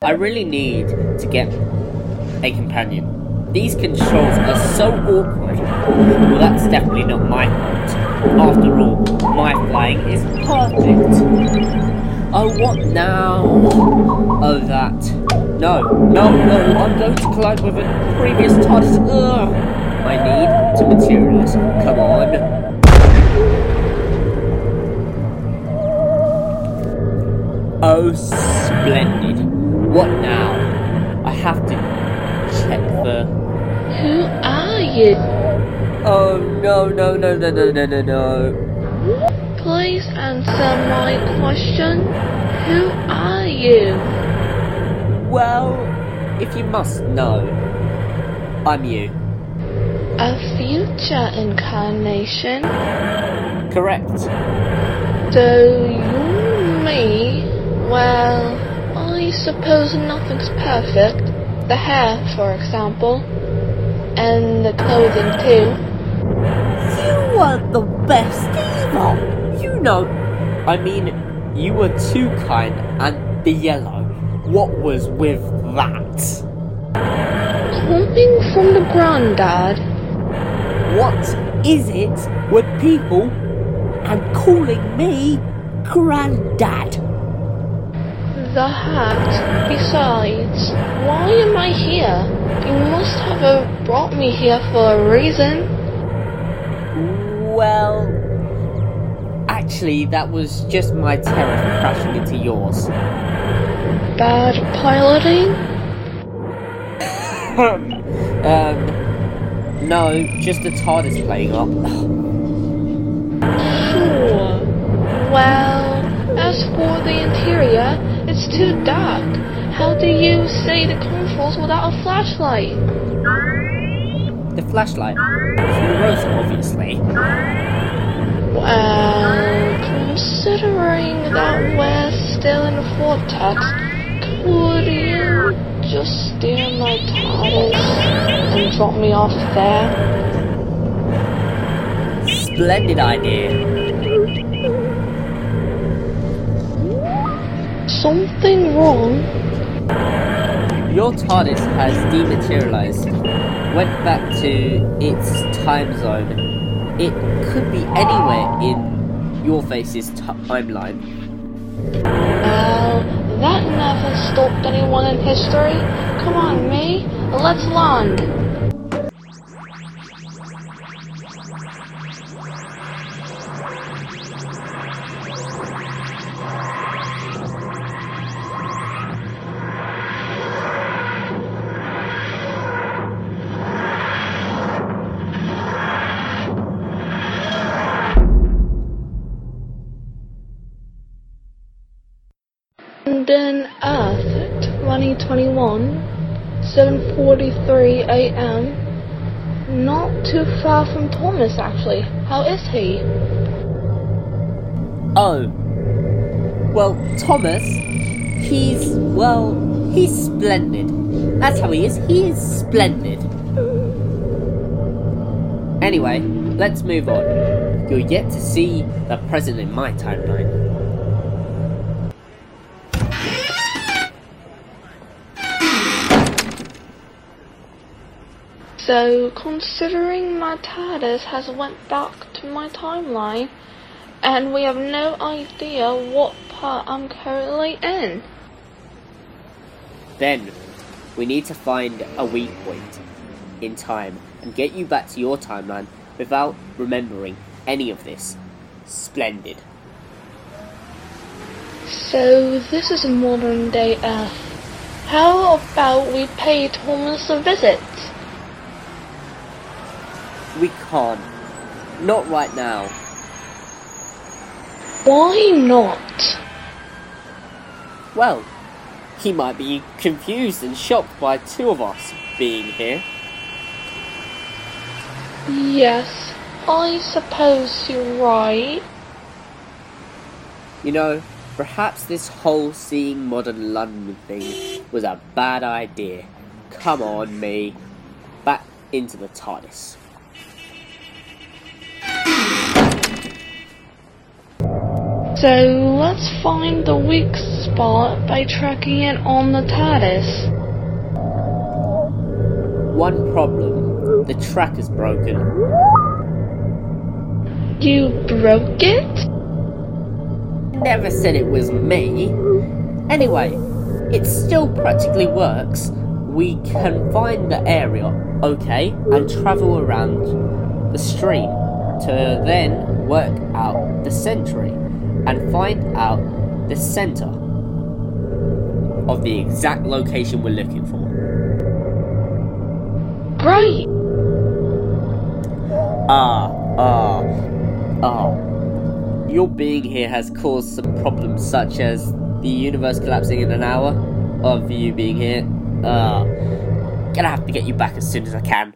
I really need to get a companion. These controls are so awkward. Well, that's definitely not my fault. After all, my flying is perfect. Oh, what now? Oh, that. No, no, no, I'm going to collide with a previous TARDIS. Ugh. I need to materialize. Come on. Oh, splendid. What now? I have to check the. Who are you? Oh, no, no, no, no, no, no, no, no. Please answer my question. Who are you? Well, if you must know, I'm you. A future incarnation? Correct. So you me? Well, I suppose nothing's perfect. The hair, for example. And the clothing too. You are the best Eva! You know, I mean, you were too kind and the yellow. What was with that? Coming from the granddad. What is it with people and calling me granddad? The hat. Besides, why am I here? You must have uh, brought me here for a reason. Well, actually, that was just my TARDIS crashing into yours. Bad piloting? um, no, just the TARDIS playing up. Sure. Well, as for the interior, it's too dark. How do you see the controls without a flashlight? The flashlight. Rosa, obviously. Well, considering that we're still in the vortex, could you just steer my TARDIS and drop me off there? Splendid idea. Something wrong? Your TARDIS has dematerialized. Went back to its time zone. It could be anywhere in your face's timeline. Well, that never stopped anyone in history. Come on, me. Let's land. London, Earth, 2021, 7:43 a.m. Not too far from Thomas, actually. How is he? Oh. Well, Thomas, he's, well, he's splendid. That's how he is. He is splendid. Anyway, let's move on. You're yet to see the present in my timeline. So, considering my TARDIS has went back to my timeline, and we have no idea what part I'm currently in. Then, we need to find a weak point in time and get you back to your timeline without remembering any of this. Splendid. So, this is modern day Earth. How about we pay Thomas a visit? We can't. Not right now. Why not? Well, he might be confused and shocked by two of us being here. Yes, I suppose you're right. You know, perhaps this whole seeing modern London thing was a bad idea. Come on, me. Back into the TARDIS. So let's find the weak spot by tracking it on the TARDIS. One problem the track is broken. You broke it? Never said it was me. Anyway, it still practically works. We can find the area, okay, and travel around the stream to then work out the century and find out the center of the exact location we're looking for. Great. Ah, ah, ah. Your being here has caused some problems such as the universe collapsing in an hour of you being here. Ah. Gonna have to get you back as soon as I can.